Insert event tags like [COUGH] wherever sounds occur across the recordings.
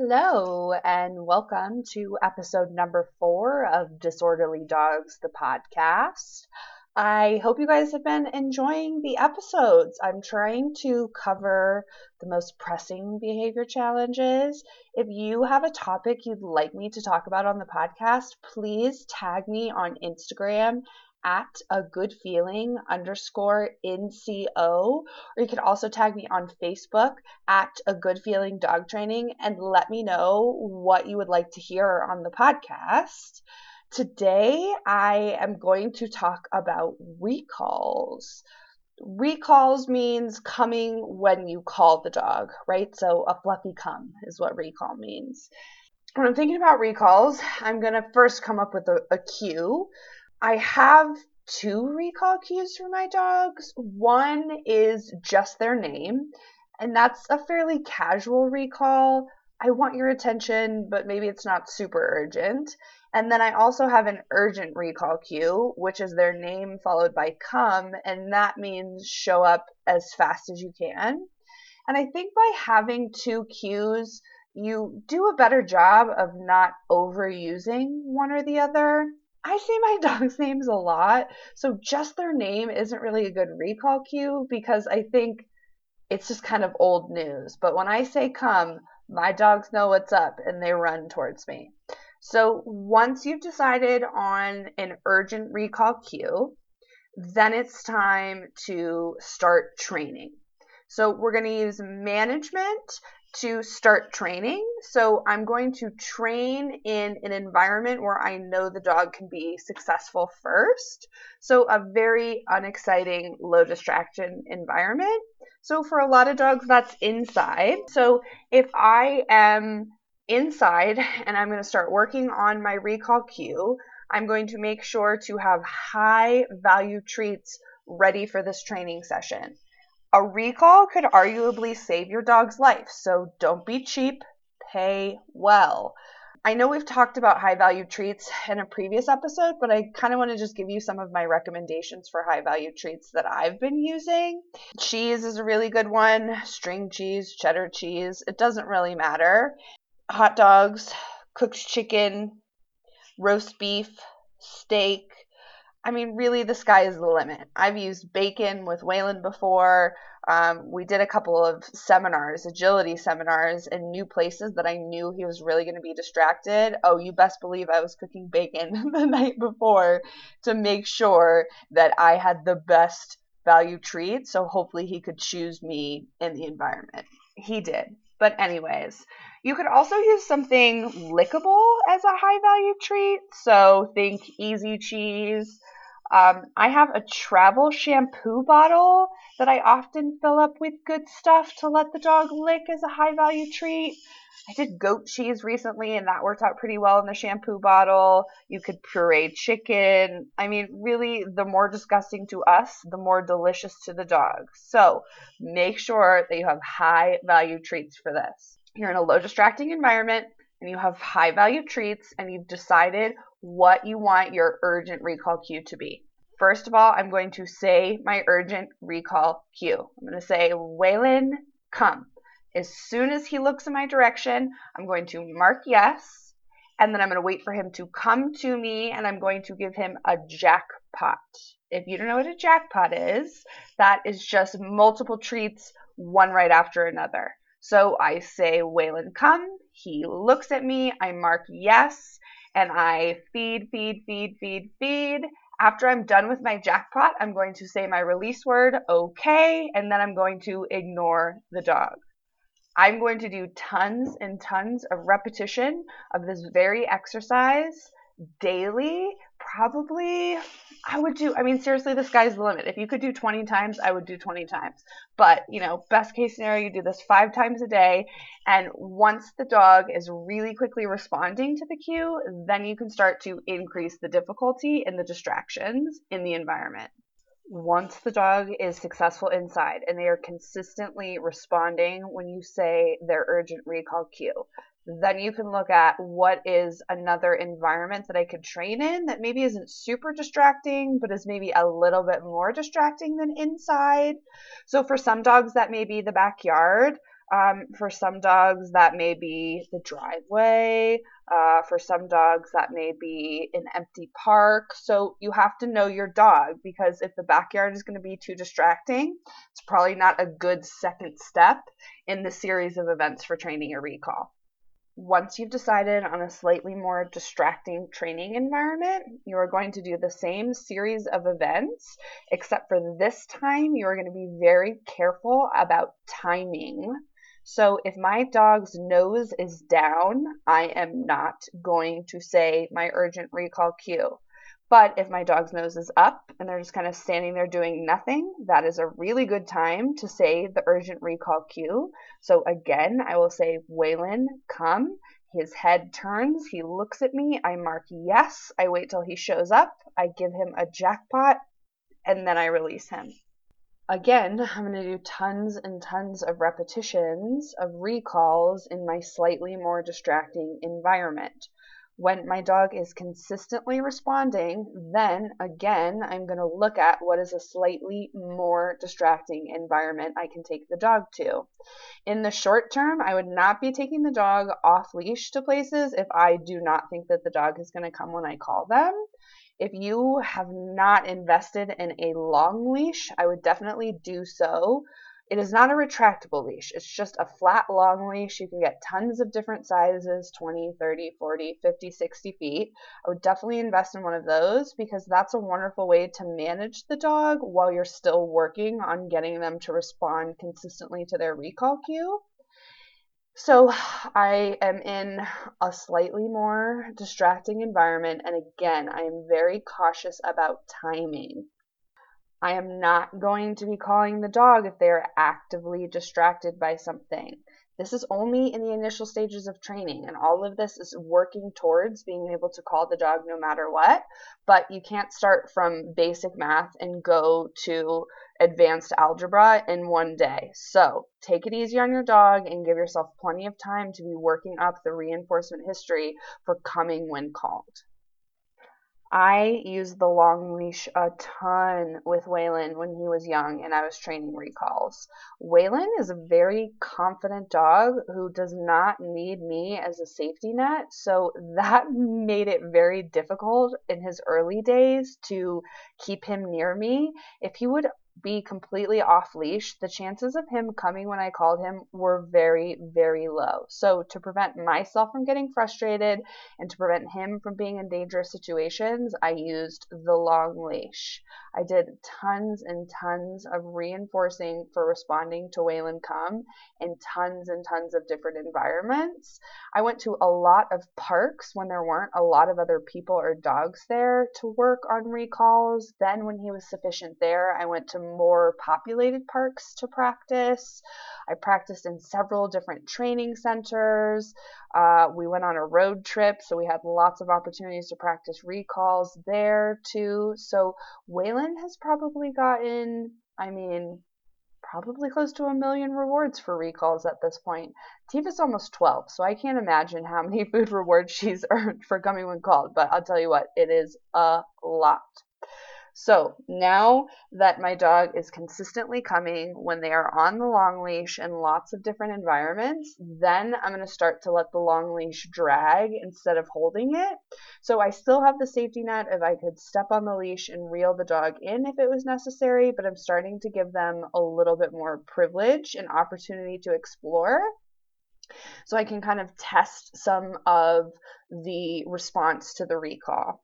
Hello, and welcome to episode number four of Disorderly Dogs, the podcast. I hope you guys have been enjoying the episodes. I'm trying to cover the most pressing behavior challenges. If you have a topic you'd like me to talk about on the podcast, please tag me on Instagram at a good feeling underscore NCO, or you can also tag me on Facebook at a good feeling dog training and let me know what you would like to hear on the podcast. Today, I am going to talk about recalls. Recalls means coming when you call the dog, right? So a fluffy come is what recall means. When I'm thinking about recalls, I'm going to first come up with a, a cue I have two recall cues for my dogs. One is just their name, and that's a fairly casual recall. I want your attention, but maybe it's not super urgent. And then I also have an urgent recall cue, which is their name followed by come, and that means show up as fast as you can. And I think by having two cues, you do a better job of not overusing one or the other. I say my [LAUGHS] dog's names a lot, so just their name isn't really a good recall cue because I think it's just kind of old news. But when I say come, my dogs know what's up and they run towards me. So once you've decided on an urgent recall cue, then it's time to start training. So we're going to use management to start training. So I'm going to train in an environment where I know the dog can be successful first. So a very unexciting, low distraction environment. So for a lot of dogs, that's inside. So if I am inside [LAUGHS] and I'm going to start working on my recall cue, I'm going to make sure to have high value treats ready for this training session. A recall could arguably save your dog's life, so don't be cheap, pay well. I know we've talked about high value treats in a previous episode, but I kind of want to just give you some of my recommendations for high value treats that I've been using. Cheese is a really good one, string cheese, cheddar cheese, it doesn't really matter. Hot dogs, cooked chicken, roast beef, steak, I mean, really, the sky is the limit. I've used bacon with Waylon before. Um, we did a couple of seminars, agility seminars, in new places that I knew he was really going to be distracted. Oh, you best believe I was cooking bacon [LAUGHS] the night before to make sure that I had the best value treat. So hopefully he could choose me in the environment. He did. But, anyways, you could also use something lickable as a high value treat. So, think easy cheese um, I have a travel shampoo bottle that I often fill up with good stuff to let the dog lick as a high value treat. I did goat cheese recently and that worked out pretty well in the shampoo bottle. You could puree chicken. I mean, really, the more disgusting to us, the more delicious to the dog. So make sure that you have high value treats for this. You're in a low distracting environment and you have high value treats and you've decided what you want your urgent recall cue to be. First of all, I'm going to say my urgent recall cue. I'm going to say, Waylon, come. As soon as he looks in my direction, I'm going to mark yes, and then I'm going to wait for him to come to me, and I'm going to give him a jackpot. If you don't know what a jackpot is, that is just multiple treats, one right after another. So I say, Waylon, come. He looks at me, I mark yes, and I feed, feed, feed, feed, feed. After I'm done with my jackpot, I'm going to say my release word, okay, and then I'm going to ignore the dog. I'm going to do tons and tons of repetition of this very exercise daily probably I would do I mean seriously the sky's the limit. If you could do 20 times, I would do 20 times. But, you know, best case scenario you do this 5 times a day and once the dog is really quickly responding to the cue, then you can start to increase the difficulty and the distractions in the environment. Once the dog is successful inside and they are consistently responding when you say their urgent recall cue, then you can look at what is another environment that I could train in that maybe isn't super distracting, but is maybe a little bit more distracting than inside. So for some dogs, that may be the backyard. Um, for some dogs, that may be the driveway. Uh, for some dogs, that may be an empty park. So you have to know your dog because if the backyard is going to be too distracting, it's probably not a good second step in the series of events for training a recall once you've decided on a slightly more distracting training environment, you are going to do the same series of events, except for this time, you are going to be very careful about timing. So if my dog's nose is down, I am not going to say my urgent recall cue. But if my dog's nose is up and they're just kind of standing there doing nothing, that is a really good time to say the urgent recall cue. So again, I will say, Waylon, come. His head turns, he looks at me, I mark yes, I wait till he shows up, I give him a jackpot, and then I release him. Again, I'm going to do tons and tons of repetitions of recalls in my slightly more distracting environment. When my dog is consistently responding, then again, I'm going to look at what is a slightly more distracting environment I can take the dog to. In the short term, I would not be taking the dog off leash to places if I do not think that the dog is going to come when I call them. If you have not invested in a long leash, I would definitely do so it is not a retractable leash. It's just a flat long leash. You can get tons of different sizes 20, 30, 40, 50, 60 feet. I would definitely invest in one of those because that's a wonderful way to manage the dog while you're still working on getting them to respond consistently to their recall cue. So I am in a slightly more distracting environment. And again, I am very cautious about timing. I am not going to be calling the dog if they are actively distracted by something. This is only in the initial stages of training, and all of this is working towards being able to call the dog no matter what. But you can't start from basic math and go to advanced algebra in one day. So take it easy on your dog and give yourself plenty of time to be working up the reinforcement history for coming when called. I used the long leash a ton with Waylon when he was young and I was training recalls. Waylon is a very confident dog who does not need me as a safety net, so [LAUGHS] that made it very difficult in his early days to keep him near me. If he would be completely off leash, the chances of him coming when I called him were very, very low. So, to prevent myself from getting frustrated and to prevent him from being in dangerous situations, I used the long leash. I did tons and tons of reinforcing for responding to Waylon Come in tons and tons of different environments. I went to a lot of parks when there weren't a lot of other people or dogs there to work on recalls. Then, when he was sufficient there, I went to more populated parks to practice. I practiced in several different training centers. Uh, we went on a road trip, so we had lots of opportunities to practice recalls there too. So Waylon has probably gotten, I mean, probably close to a million rewards for recalls at this point. Tifa's almost 12, so I can't imagine how many [LAUGHS] food rewards she's earned for coming when called, but I'll tell you what, it is a lot. So now that my dog is consistently coming when they are on the long leash in lots of different environments, then I'm going to start to let the long leash drag instead of holding it. So I still have the safety net if I could step on the leash and reel the dog in if it was necessary, but I'm starting to give them a little bit more privilege and opportunity to explore so I can kind of test some of the response to the recall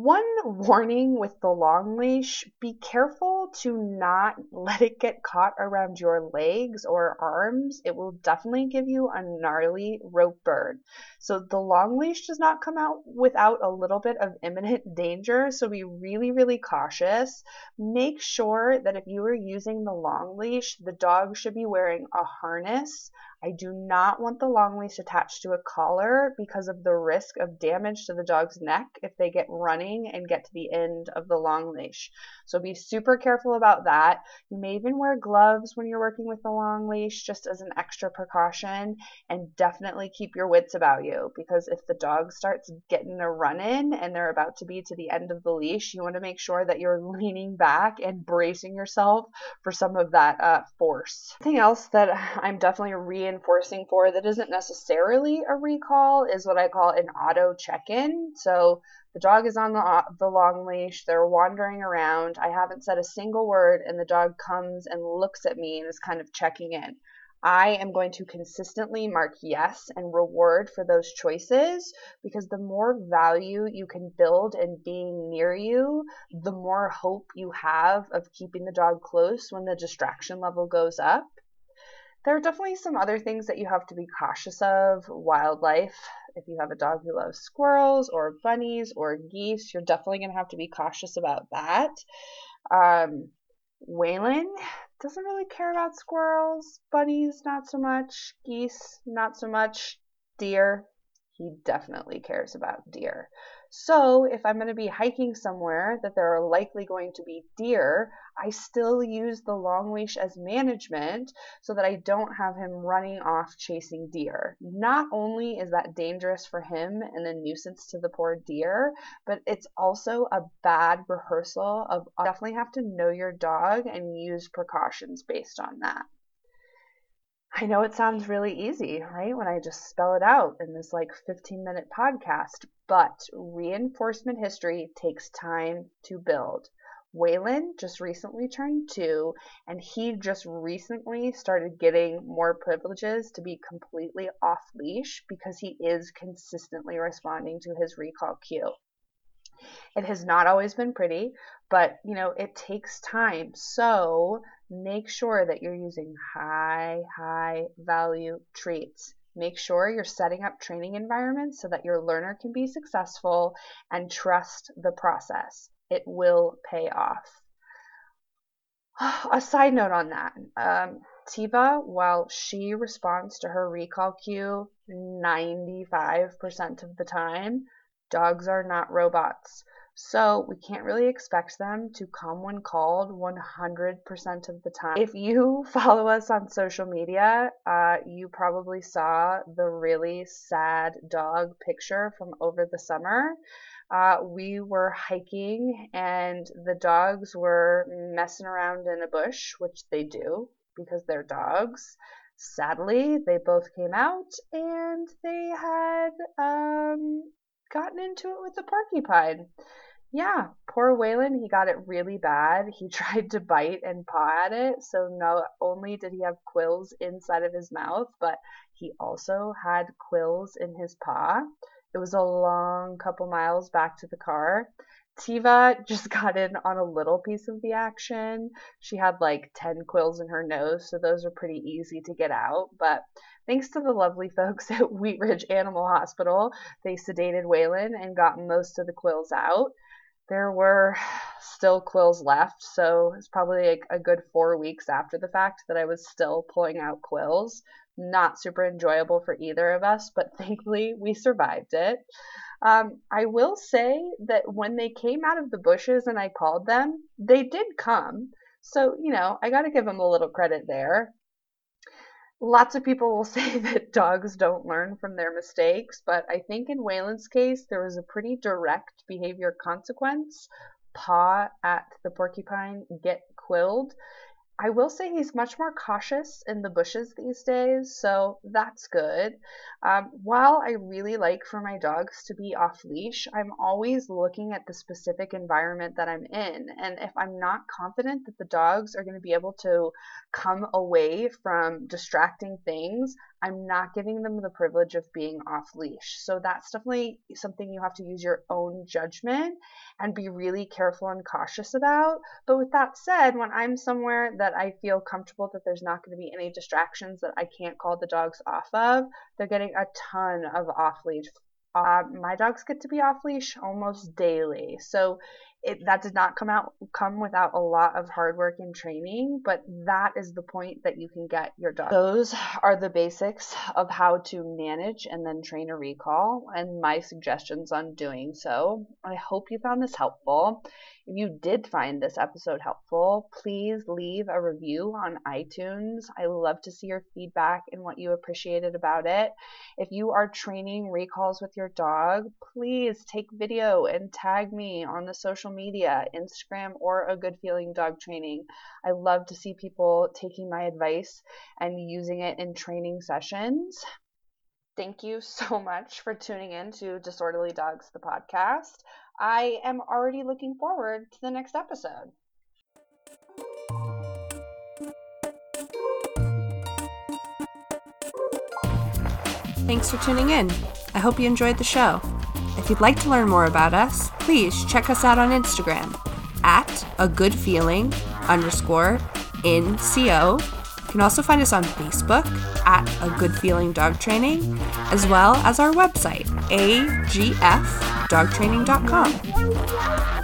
One warning with the long leash be careful to not let it get caught around your legs or arms. It will definitely give you a gnarly rope burn. So, the long leash does not come out without a little bit of imminent danger. So, be really, really cautious. Make sure that if you are using the long leash, the dog should be wearing a harness I do not want the long leash attached to a collar because of the risk of damage to the dog's neck if they get running and get to the end of the long leash. So be super careful about that. You may even wear gloves when you're working with the long leash just as an extra precaution and definitely keep your wits about you because if the dog starts getting a run in and they're about to be to the end of the leash, you want to make sure that you're [LAUGHS] leaning back and bracing yourself for some of that uh, force. Something else that [LAUGHS] I'm definitely re reinforcing for that isn't necessarily a recall is what I call an auto check in. So the dog is on the, uh, the long leash, they're wandering around. I haven't said a single word, and the dog comes and looks at me and is kind of checking in. I am going to consistently mark yes and reward for those choices because the more value you can build in being near you, the more hope you have of keeping the dog close when the distraction level goes up there are definitely some other things that you have to be cautious of. Wildlife, if you have a dog who loves squirrels or bunnies or geese, you're definitely going to have to be cautious about that. Um, Waylon doesn't really care about squirrels, bunnies, not so much, geese, not so much, deer, he definitely cares about deer. So if I'm going to be hiking somewhere that there are likely going to be deer, I still use the long leash as management so that I don't have him running off chasing deer. Not only is that dangerous for him and a nuisance to the poor deer, but it's also a bad rehearsal of definitely have to know your dog and use precautions based on that. I know it sounds really easy, right? When I just spell it out in this like 15 minute podcast, but reinforcement history takes time to build. Waylon just recently turned two, and he just recently started getting more privileges to be completely off leash because he is consistently responding to his recall cue. It has not always been pretty, but you know, it takes time. So make sure that you're using high, high value treats. Make sure you're setting up training environments so that your learner can be successful and trust the process. It will pay off. [SIGHS] A side note on that um, Tiva, while she responds to her recall cue 95% of the time, Dogs are not robots. So we can't really expect them to come when called 100% of the time. If you [LAUGHS] follow us on social media, uh, you probably saw the really sad dog picture from over the summer. Uh, we were hiking and the dogs were messing around in a bush, which they do because they're dogs. Sadly, they both came out and they had um, gotten into it with the porcupine. Yeah, poor Waylon, he got it really bad. He [LAUGHS] tried to bite and paw at it, so not only did he have quills inside of his mouth, but he also had quills in his paw. It was a long couple miles back to the car. Tiva [LAUGHS] just got in on a little piece of the action. She had like 10 quills in her nose, so those are pretty easy to get out. But thanks to the lovely [LAUGHS] folks at Wheat Ridge Animal Hospital, they sedated Waylon and got most of the quills out. There were still quills left, so it's probably like a good four weeks after the fact that I was still pulling out quills. Not super enjoyable for either of us, but [LAUGHS] thankfully we survived it. Um, I will say that when they came out of the bushes and I called them, they did come. So, you know, I got to give them a little credit there. Lots of people will [LAUGHS] say that dogs don't learn from their mistakes, but I think in Waylon's case, there was a pretty direct behavior consequence. Paw at the porcupine, get quilled. I will say he's much more cautious in the bushes these days, so that's good. Um, while I really like for my dogs to be off leash, I'm always looking at the specific environment that I'm in. And if I'm not confident that the dogs are going to be able to come away from distracting things, I'm not giving them the privilege of being off leash. So that's definitely something you have to use your own judgment and be really careful and cautious about. But with that said, when I'm somewhere that I feel comfortable that there's not going to be any distractions that I can't call the dogs off of, they're getting a ton of off leash. Uh, my dogs get to be off leash almost daily. So it, that did not come out come without a lot of hard work and training, but that is the point that you can get your dog. Those are the basics of how to manage and then train a recall and my suggestions on doing so. I hope you found this helpful. If you did find this episode helpful, please leave a review on iTunes. I love to see your feedback and what you appreciated about it. If you are training recalls with your dog, please take video and tag me on the social media, Instagram or a good feeling dog training. I love to see people taking my advice and using it in training sessions. Thank you so [LAUGHS] much for tuning in to Disorderly Dogs, the podcast. I am already looking forward to the next episode. Thanks for tuning in. I hope you enjoyed the show. If you'd like to learn more about us, please check us out on Instagram at a good feeling underscore in co. You can also find us on Facebook at a good feeling dog training, as well as our website, agf dogtraining.com.